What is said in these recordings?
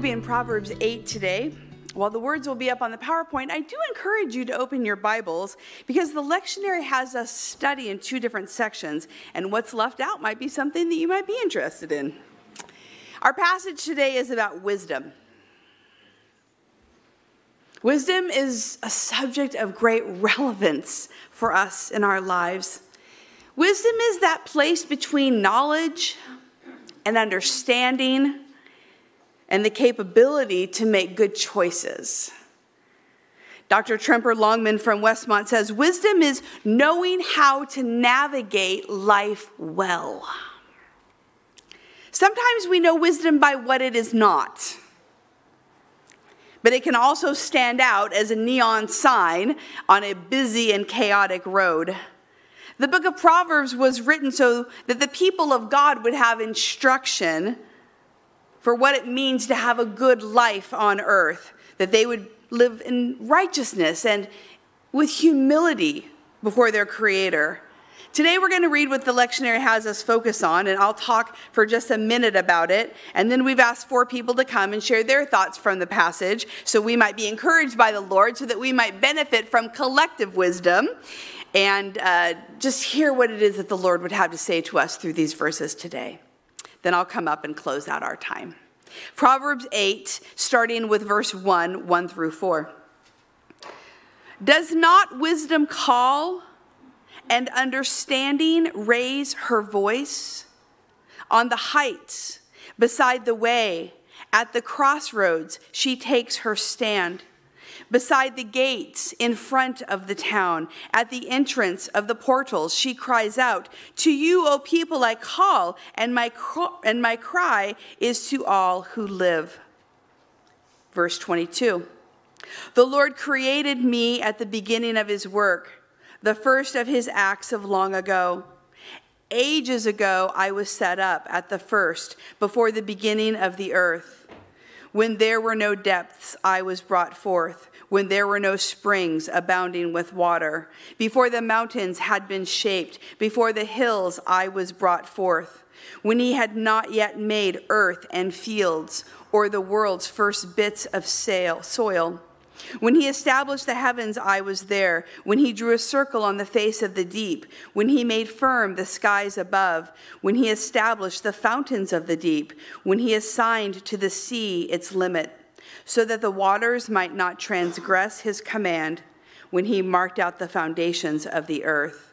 will be in Proverbs 8 today. While the words will be up on the PowerPoint, I do encourage you to open your Bibles because the lectionary has us study in two different sections, and what's left out might be something that you might be interested in. Our passage today is about wisdom. Wisdom is a subject of great relevance for us in our lives. Wisdom is that place between knowledge and understanding and the capability to make good choices. Dr. Tremper Longman from Westmont says wisdom is knowing how to navigate life well. Sometimes we know wisdom by what it is not, but it can also stand out as a neon sign on a busy and chaotic road. The book of Proverbs was written so that the people of God would have instruction for what it means to have a good life on earth, that they would live in righteousness and with humility before their Creator. Today, we're going to read what the lectionary has us focus on, and I'll talk for just a minute about it. And then we've asked four people to come and share their thoughts from the passage so we might be encouraged by the Lord, so that we might benefit from collective wisdom and uh, just hear what it is that the Lord would have to say to us through these verses today. Then I'll come up and close out our time. Proverbs 8, starting with verse 1, 1 through 4. Does not wisdom call and understanding raise her voice? On the heights, beside the way, at the crossroads, she takes her stand beside the gates in front of the town, at the entrance of the portals, she cries out, To you, O people, I call, and my, and my cry is to all who live. Verse 22 The Lord created me at the beginning of his work, the first of his acts of long ago. Ages ago, I was set up at the first, before the beginning of the earth. When there were no depths, I was brought forth when there were no springs abounding with water. Before the mountains had been shaped, before the hills I was brought forth. When he had not yet made earth and fields, or the world's first bits of soil. When he established the heavens, I was there. When he drew a circle on the face of the deep. When he made firm the skies above. When he established the fountains of the deep. When he assigned to the sea its limit so that the waters might not transgress his command when he marked out the foundations of the earth.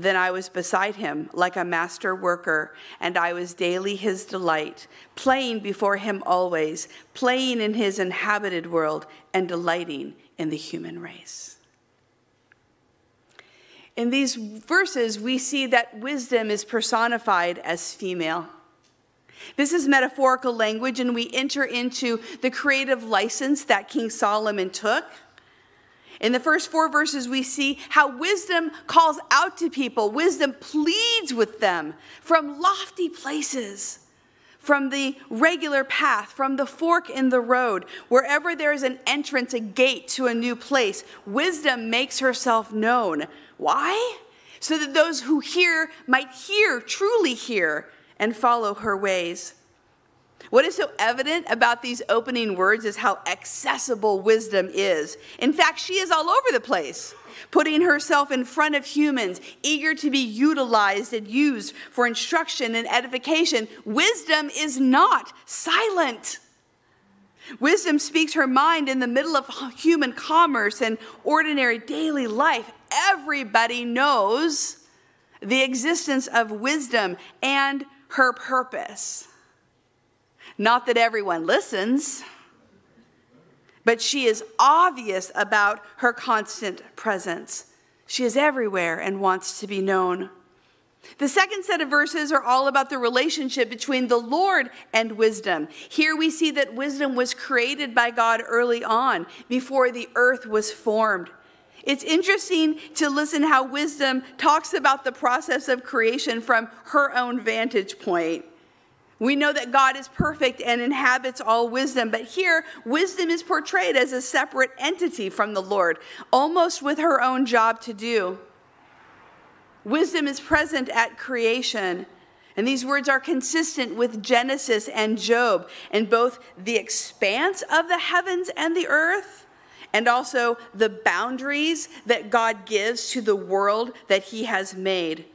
Then I was beside him like a master worker, and I was daily his delight, playing before him always, playing in his inhabited world, and delighting in the human race. In these verses, we see that wisdom is personified as female. This is metaphorical language, and we enter into the creative license that King Solomon took. In the first four verses, we see how wisdom calls out to people, wisdom pleads with them from lofty places, from the regular path, from the fork in the road, wherever there is an entrance, a gate to a new place. Wisdom makes herself known. Why? So that those who hear might hear, truly hear, and follow her ways. What is so evident about these opening words is how accessible wisdom is. In fact, she is all over the place, putting herself in front of humans, eager to be utilized and used for instruction and edification. Wisdom is not silent. Wisdom speaks her mind in the middle of human commerce and ordinary daily life. Everybody knows the existence of wisdom and her purpose. Not that everyone listens, but she is obvious about her constant presence. She is everywhere and wants to be known. The second set of verses are all about the relationship between the Lord and wisdom. Here we see that wisdom was created by God early on, before the earth was formed. It's interesting to listen how wisdom talks about the process of creation from her own vantage point. We know that God is perfect and inhabits all wisdom, but here, wisdom is portrayed as a separate entity from the Lord, almost with her own job to do. Wisdom is present at creation, And these words are consistent with Genesis and Job and both the expanse of the heavens and the earth and also the boundaries that God gives to the world that he has made.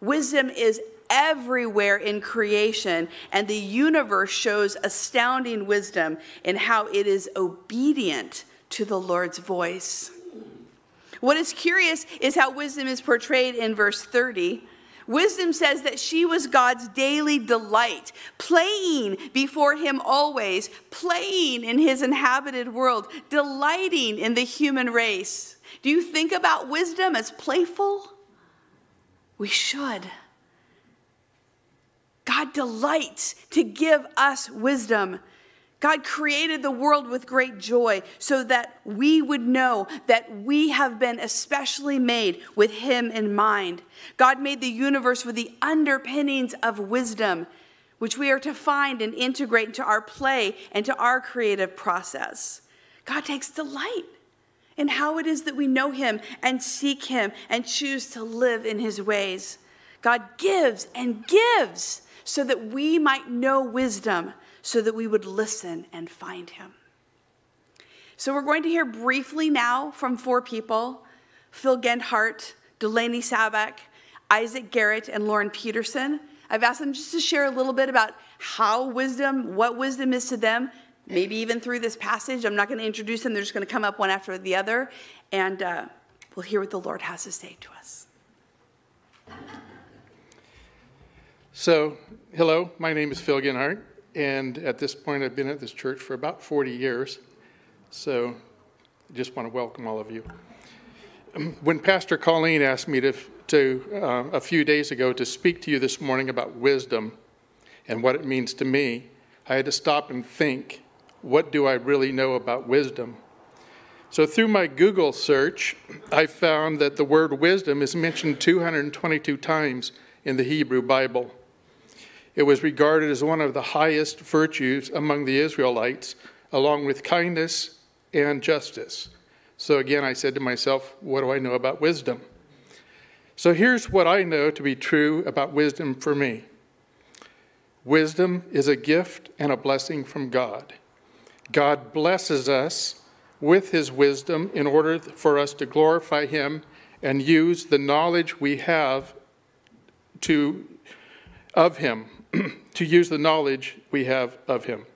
Wisdom is everywhere in creation, and the universe shows astounding wisdom in how it is obedient to the Lord's voice. What is curious is how wisdom is portrayed in verse 30. Wisdom says that she was God's daily delight, playing before Him always, playing in His inhabited world, delighting in the human race. Do you think about wisdom as playful? We should. God delights to give us wisdom. God created the world with great joy so that we would know that we have been especially made with Him in mind. God made the universe with the underpinnings of wisdom, which we are to find and integrate into our play and to our creative process. God takes delight in how it is that we know Him and seek Him and choose to live in His ways. God gives and gives so that we might know wisdom so that we would listen and find him. So we're going to hear briefly now from four people Phil Gendhart, Delaney Saback, Isaac Garrett, and Lauren Peterson. I've asked them just to share a little bit about how wisdom, what wisdom is to them, maybe even through this passage. I'm not going to introduce them, they're just going to come up one after the other, and uh, we'll hear what the Lord has to say to us. So, hello, my name is Phil Gendhart. And at this point, I've been at this church for about 40 years. So I just want to welcome all of you. When Pastor Colleen asked me to, to uh, a few days ago to speak to you this morning about wisdom and what it means to me, I had to stop and think what do I really know about wisdom? So, through my Google search, I found that the word wisdom is mentioned 222 times in the Hebrew Bible. It was regarded as one of the highest virtues among the Israelites, along with kindness and justice. So again, I said to myself, what do I know about wisdom? So here's what I know to be true about wisdom for me wisdom is a gift and a blessing from God. God blesses us with his wisdom in order for us to glorify him and use the knowledge we have to of him to use the knowledge we have of him.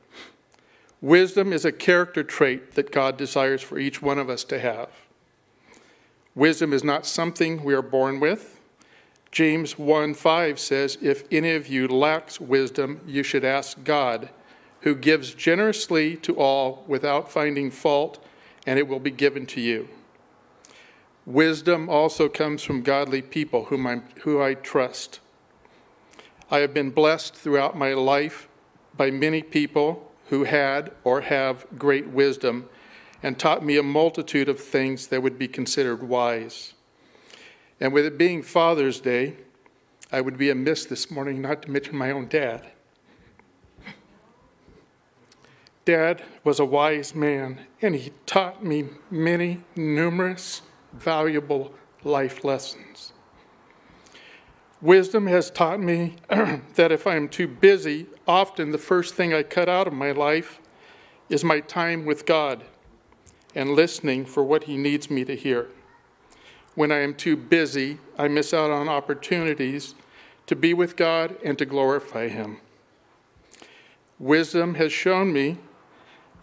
Wisdom is a character trait that God desires for each one of us to have. Wisdom is not something we are born with. James 1 5 says, If any of you lacks wisdom, you should ask God, who gives generously to all without finding fault, and it will be given to you. Wisdom also comes from godly people whom, i who I trust. I have been blessed throughout my life by many people who had or have great wisdom and taught me a multitude of things that would be considered wise. And with it being Father's Day, I would be amiss this morning not to mention my own dad. Dad was a wise man, and he taught me many numerous valuable life lessons. Wisdom has taught me that if I am too busy, often the first thing I cut out of my life is my time with God and listening for what He needs me to hear. When I am too busy, I miss out on opportunities to be with God and to glorify Him. Wisdom has shown me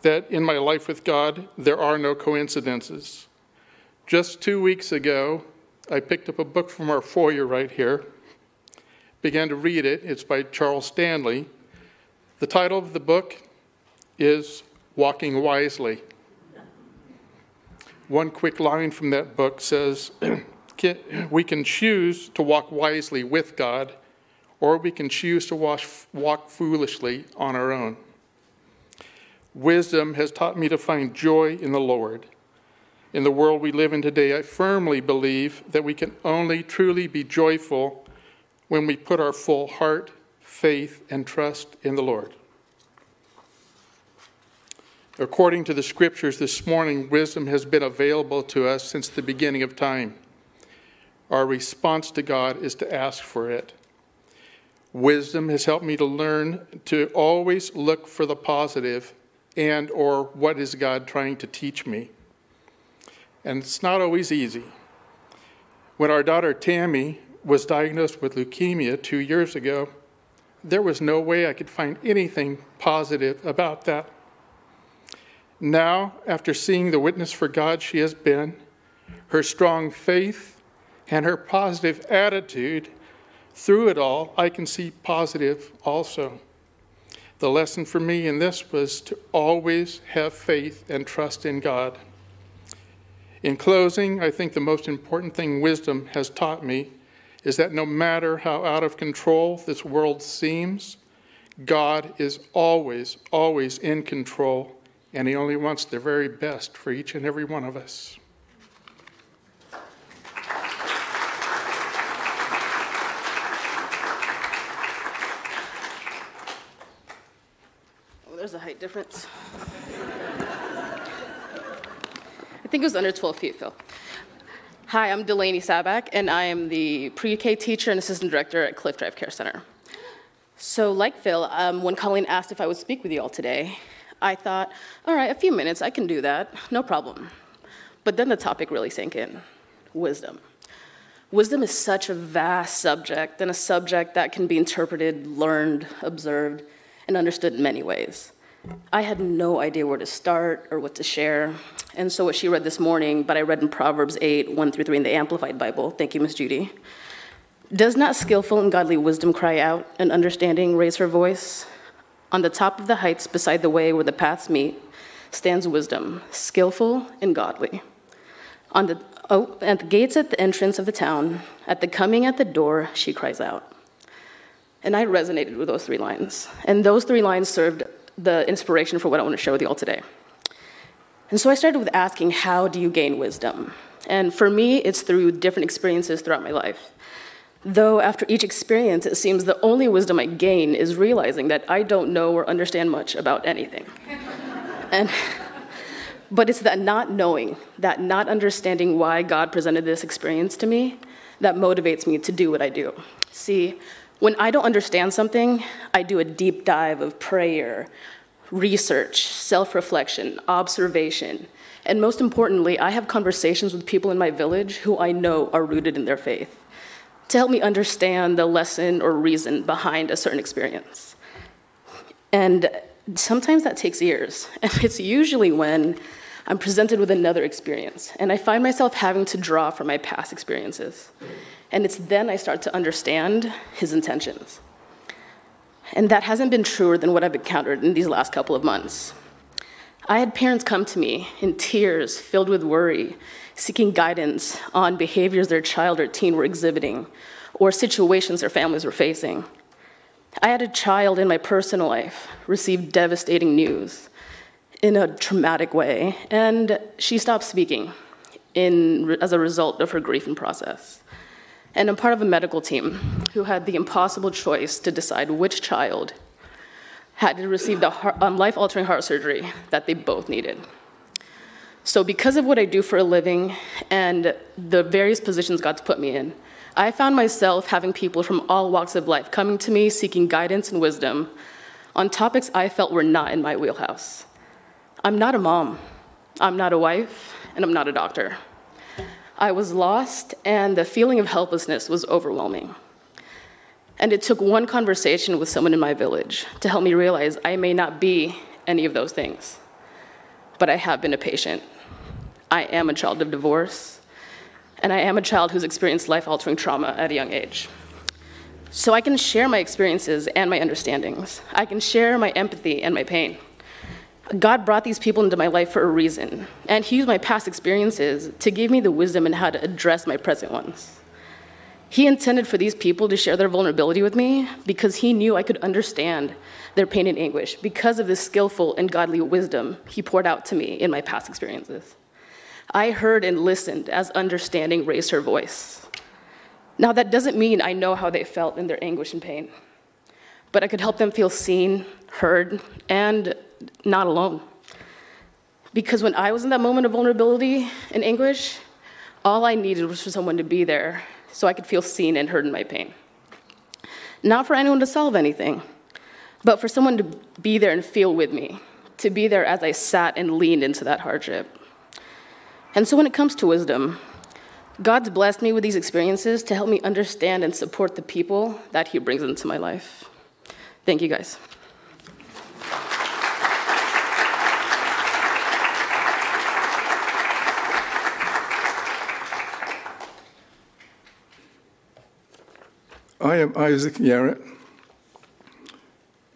that in my life with God, there are no coincidences. Just two weeks ago, I picked up a book from our foyer right here began to read it. It's by Charles Stanley. The title of the book is Walking Wisely. One quick line from that book says, We can choose to walk wisely with God, or we can choose to walk foolishly on our own. Wisdom has taught me to find joy in the Lord. In the world we live in today, I firmly believe that we can only truly be joyful when we put our full heart, faith, and trust in the Lord. According to the scriptures this morning, wisdom has been available to us since the beginning of time. Our response to God is to ask for it. Wisdom has helped me to learn to always look for the positive and or what is God trying to teach me. And it's not always easy. When our daughter Tammy was diagnosed with leukemia 2 years ago, there was no way I could find anything positive about that. Now, after seeing the witness for God she has been, her strong faith, and her positive attitude, through it all, I can see positive also. The lesson for me in this was to always have faith and trust in God. In closing, I think the most important thing wisdom has taught me is that no matter how out of control this world seems, God is always, always in control, and He only wants the very best for each and every one of us. Oh, there's a height difference. I think it was under 12 feet, Phil. Hi, I'm Delaney Sabak, and I am the pre-K teacher and assistant director at Cliff Drive Care Center. So like Phil, um, when Colleen asked if I would speak with you all today, I thought, all right, a few minutes, I can do that, no problem. But then the topic really sank in, wisdom. Wisdom is such a vast subject and a subject that can be interpreted, learned, observed, and understood in many ways. I had no idea where to start or what to share. And so what she read this morning, but I read in Proverbs 8, 1 through 3 in the Amplified Bible. Thank you, Miss Judy. Does not skillful and godly wisdom cry out, and understanding raise her voice? On the top of the heights beside the way where the paths meet stands wisdom, skillful and godly. On the, oh, at the gates at the entrance of the town, at the coming at the door, she cries out. And I resonated with those three lines. And those three lines served the inspiration for what I want to share with you all today. And so I started with asking, how do you gain wisdom? And for me, it's through different experiences throughout my life. Though after each experience, it seems the only wisdom I gain is realizing that I don't know or understand much about anything. and, but it's that not knowing, that not understanding why God presented this experience to me, that motivates me to do what I do. See, when I don't understand something, I do a deep dive of prayer, research, self reflection, observation, and most importantly, I have conversations with people in my village who I know are rooted in their faith to help me understand the lesson or reason behind a certain experience. And sometimes that takes years, and it's usually when I'm presented with another experience, and I find myself having to draw from my past experiences. And it's then I start to understand his intentions. And that hasn't been truer than what I've encountered in these last couple of months. I had parents come to me in tears, filled with worry, seeking guidance on behaviors their child or teen were exhibiting or situations their families were facing. I had a child in my personal life receive devastating news in a traumatic way, and she stopped speaking in, as a result of her grief and process. And I'm part of a medical team who had the impossible choice to decide which child had to receive the um, life altering heart surgery that they both needed. So, because of what I do for a living and the various positions God's put me in, I found myself having people from all walks of life coming to me seeking guidance and wisdom on topics I felt were not in my wheelhouse. I'm not a mom, I'm not a wife, and I'm not a doctor. I was lost, and the feeling of helplessness was overwhelming. And it took one conversation with someone in my village to help me realize I may not be any of those things, but I have been a patient. I am a child of divorce, and I am a child who's experienced life altering trauma at a young age. So I can share my experiences and my understandings. I can share my empathy and my pain. God brought these people into my life for a reason, and He used my past experiences to give me the wisdom in how to address my present ones. He intended for these people to share their vulnerability with me because He knew I could understand their pain and anguish because of the skillful and godly wisdom He poured out to me in my past experiences. I heard and listened as understanding raised her voice. Now, that doesn't mean I know how they felt in their anguish and pain, but I could help them feel seen, heard, and not alone. Because when I was in that moment of vulnerability and anguish, all I needed was for someone to be there so I could feel seen and heard in my pain. not for anyone to solve anything, but for someone to be there and feel with me, to be there as I sat and leaned into that hardship. And so when it comes to wisdom, God's blessed me with these experiences to help me understand and support the people that He brings into my life. Thank you guys. I am Isaac Yarrett,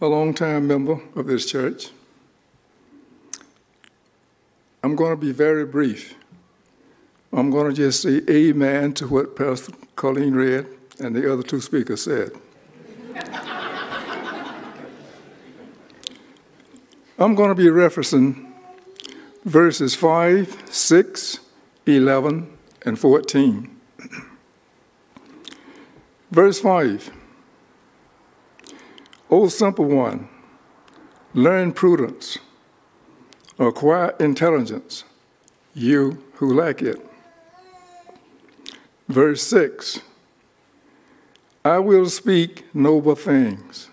a longtime member of this church. I'm going to be very brief. I'm going to just say amen to what Pastor Colleen read and the other two speakers said. I'm going to be referencing verses 5, 6, 11, and 14. Verse 5 O simple one, learn prudence, acquire intelligence, you who lack it. Verse 6 I will speak noble things,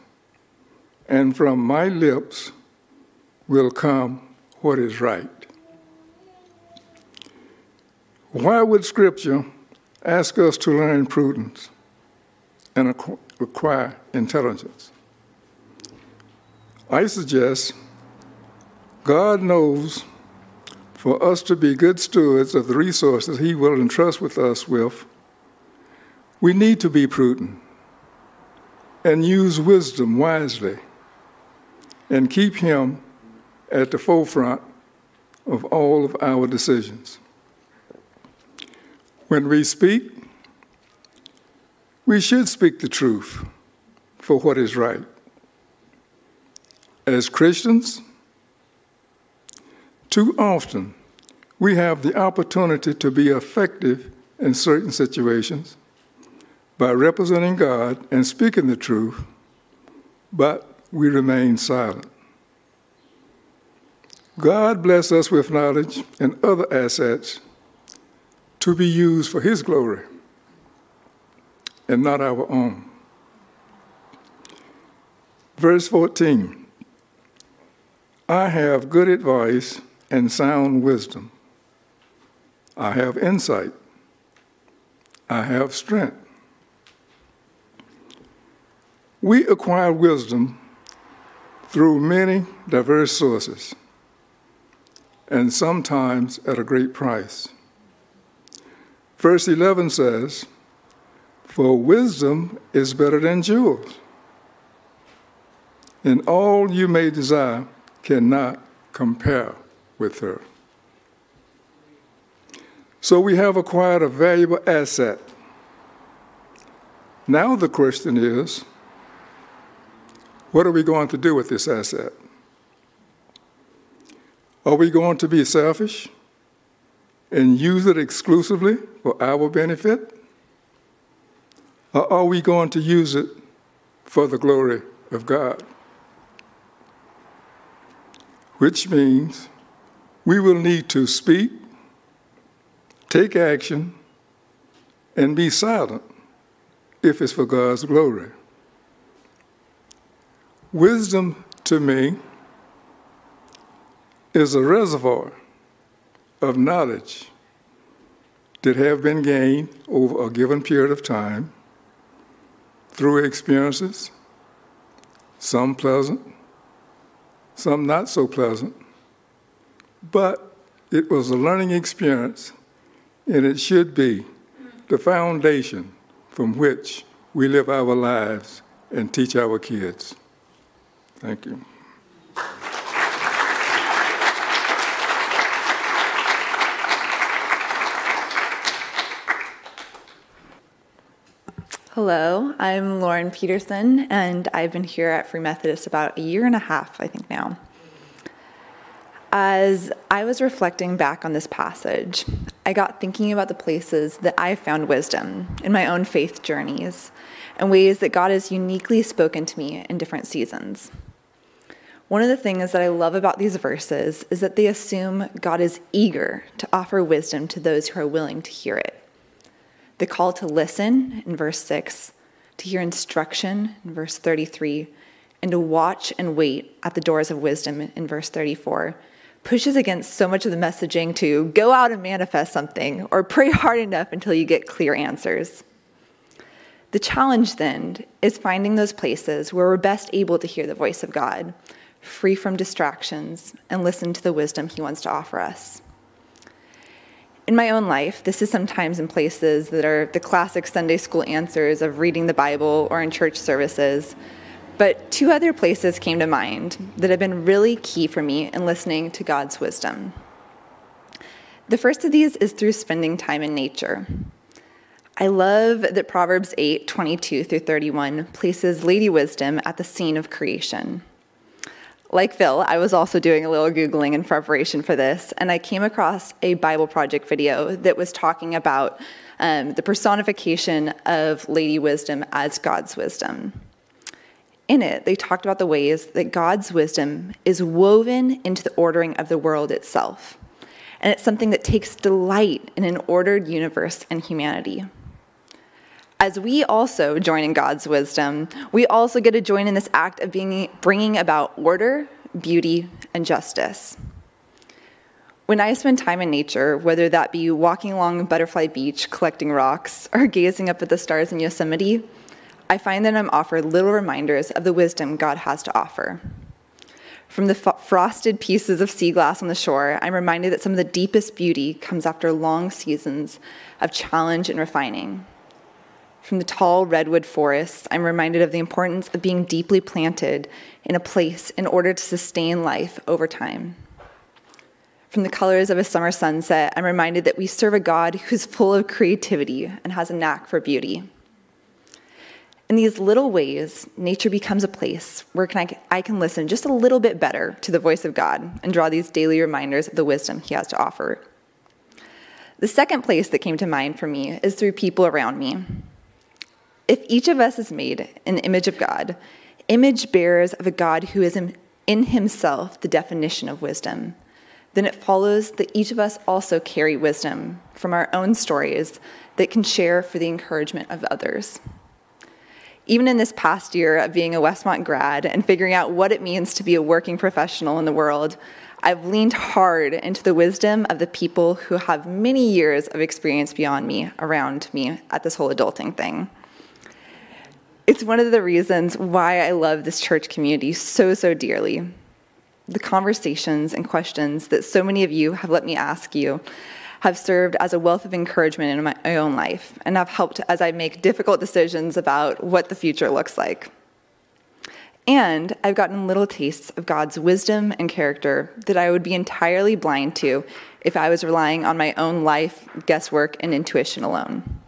and from my lips will come what is right. Why would Scripture ask us to learn prudence? And acquire intelligence. I suggest God knows for us to be good stewards of the resources He will entrust with us with, we need to be prudent and use wisdom wisely and keep Him at the forefront of all of our decisions. When we speak, we should speak the truth for what is right. As Christians, too often we have the opportunity to be effective in certain situations by representing God and speaking the truth, but we remain silent. God bless us with knowledge and other assets to be used for His glory and not our own. Verse 14 I have good advice and sound wisdom. I have insight. I have strength. We acquire wisdom through many diverse sources, and sometimes at a great price. Verse 11 says, for wisdom is better than jewels, and all you may desire cannot compare with her. So we have acquired a valuable asset. Now the question is what are we going to do with this asset? Are we going to be selfish and use it exclusively for our benefit? Or are we going to use it for the glory of God? Which means we will need to speak, take action, and be silent if it's for God's glory. Wisdom to me is a reservoir of knowledge that have been gained over a given period of time through experiences, some pleasant, some not so pleasant, but it was a learning experience, and it should be the foundation from which we live our lives and teach our kids. Thank you. Hello, I'm Lauren Peterson, and I've been here at Free Methodist about a year and a half, I think now. As I was reflecting back on this passage, I got thinking about the places that I found wisdom in my own faith journeys and ways that God has uniquely spoken to me in different seasons. One of the things that I love about these verses is that they assume God is eager to offer wisdom to those who are willing to hear it the call to listen in verse 6, to hear instruction in verse 33, and to watch and wait at the doors of wisdom in verse 34 pushes against so much of the messaging to go out and manifest something or pray hard enough until you get clear answers. The challenge then is finding those places where we're best able to hear the voice of God, free from distractions, and listen to the wisdom He wants to offer us. In my own life, this is sometimes in places that are the classic Sunday school answers of reading the Bible or in church services. But two other places came to mind that have been really key for me in listening to God's wisdom. The first of these is through spending time in nature. I love that Proverbs 8 22 through 31 places Lady Wisdom at the scene of creation. Like Phil, I was also doing a little Googling in preparation for this, and I came across a Bible Project video that was talking about um, the personification of Lady Wisdom as God's wisdom. In it, they talked about the ways that God's wisdom is woven into the ordering of the world itself. And it's something that takes delight in an ordered universe and humanity as we also join in God's wisdom, we also get to join in this act of being, bringing about order, beauty, and justice. When I spend time in nature, whether that be walking along Butterfly Beach collecting rocks or gazing up at the stars in Yosemite, I find that I'm offered little reminders of the wisdom God has to offer. From the frosted pieces of sea glass on the shore, I'm reminded that some of the deepest beauty comes after long seasons of challenge and refining. From the tall redwood forests, I'm reminded of the importance of being deeply planted in a place in order to sustain life over time. From the colors of a summer sunset, I'm reminded that we serve a God who's full of creativity and has a knack for beauty. In these little ways, nature becomes a place where I can listen just a little bit better to the voice of God and draw these daily reminders of the wisdom He has to offer. The second place that came to mind for me is through people around me. If each of us is made in the image of God, image bearers of a God who is in himself the definition of wisdom, then it follows that each of us also carry wisdom from our own stories that can share for the encouragement of others. Even in this past year of being a Westmont grad and figuring out what it means to be a working professional in the world, I've leaned hard into the wisdom of the people who have many years of experience beyond me around me at this whole adulting thing. It's one of the reasons why I love this church community so, so dearly. The conversations and questions that so many of you have let me ask you have served as a wealth of encouragement in my own life and have helped as I make difficult decisions about what the future looks like. And I've gotten little tastes of God's wisdom and character that I would be entirely blind to if I was relying on my own life, guesswork, and intuition alone.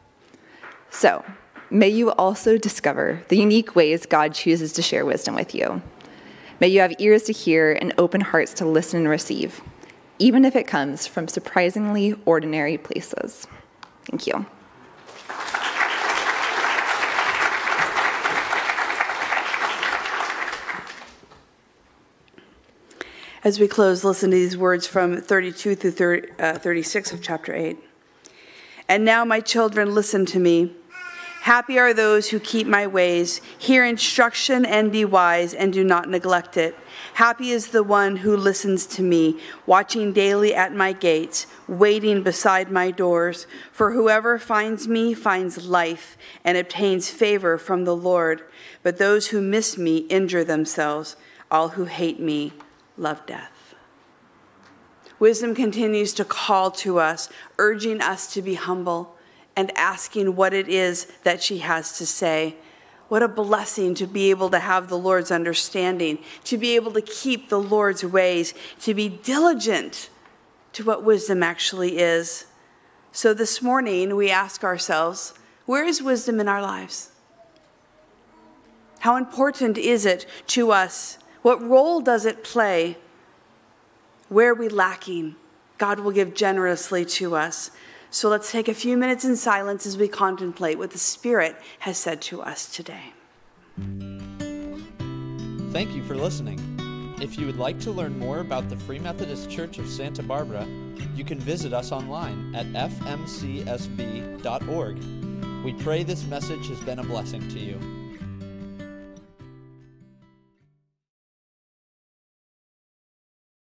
So, May you also discover the unique ways God chooses to share wisdom with you. May you have ears to hear and open hearts to listen and receive, even if it comes from surprisingly ordinary places. Thank you. As we close, listen to these words from 32 through 30, uh, 36 of chapter 8. And now, my children, listen to me. Happy are those who keep my ways, hear instruction and be wise, and do not neglect it. Happy is the one who listens to me, watching daily at my gates, waiting beside my doors. For whoever finds me finds life and obtains favor from the Lord. But those who miss me injure themselves. All who hate me love death. Wisdom continues to call to us, urging us to be humble and asking what it is that she has to say. What a blessing to be able to have the Lord's understanding, to be able to keep the Lord's ways, to be diligent to what wisdom actually is. So this morning, we ask ourselves where is wisdom in our lives? How important is it to us? What role does it play? Where are we lacking? God will give generously to us. So let's take a few minutes in silence as we contemplate what the Spirit has said to us today. Thank you for listening. If you would like to learn more about the Free Methodist Church of Santa Barbara, you can visit us online at fmcsb.org. We pray this message has been a blessing to you.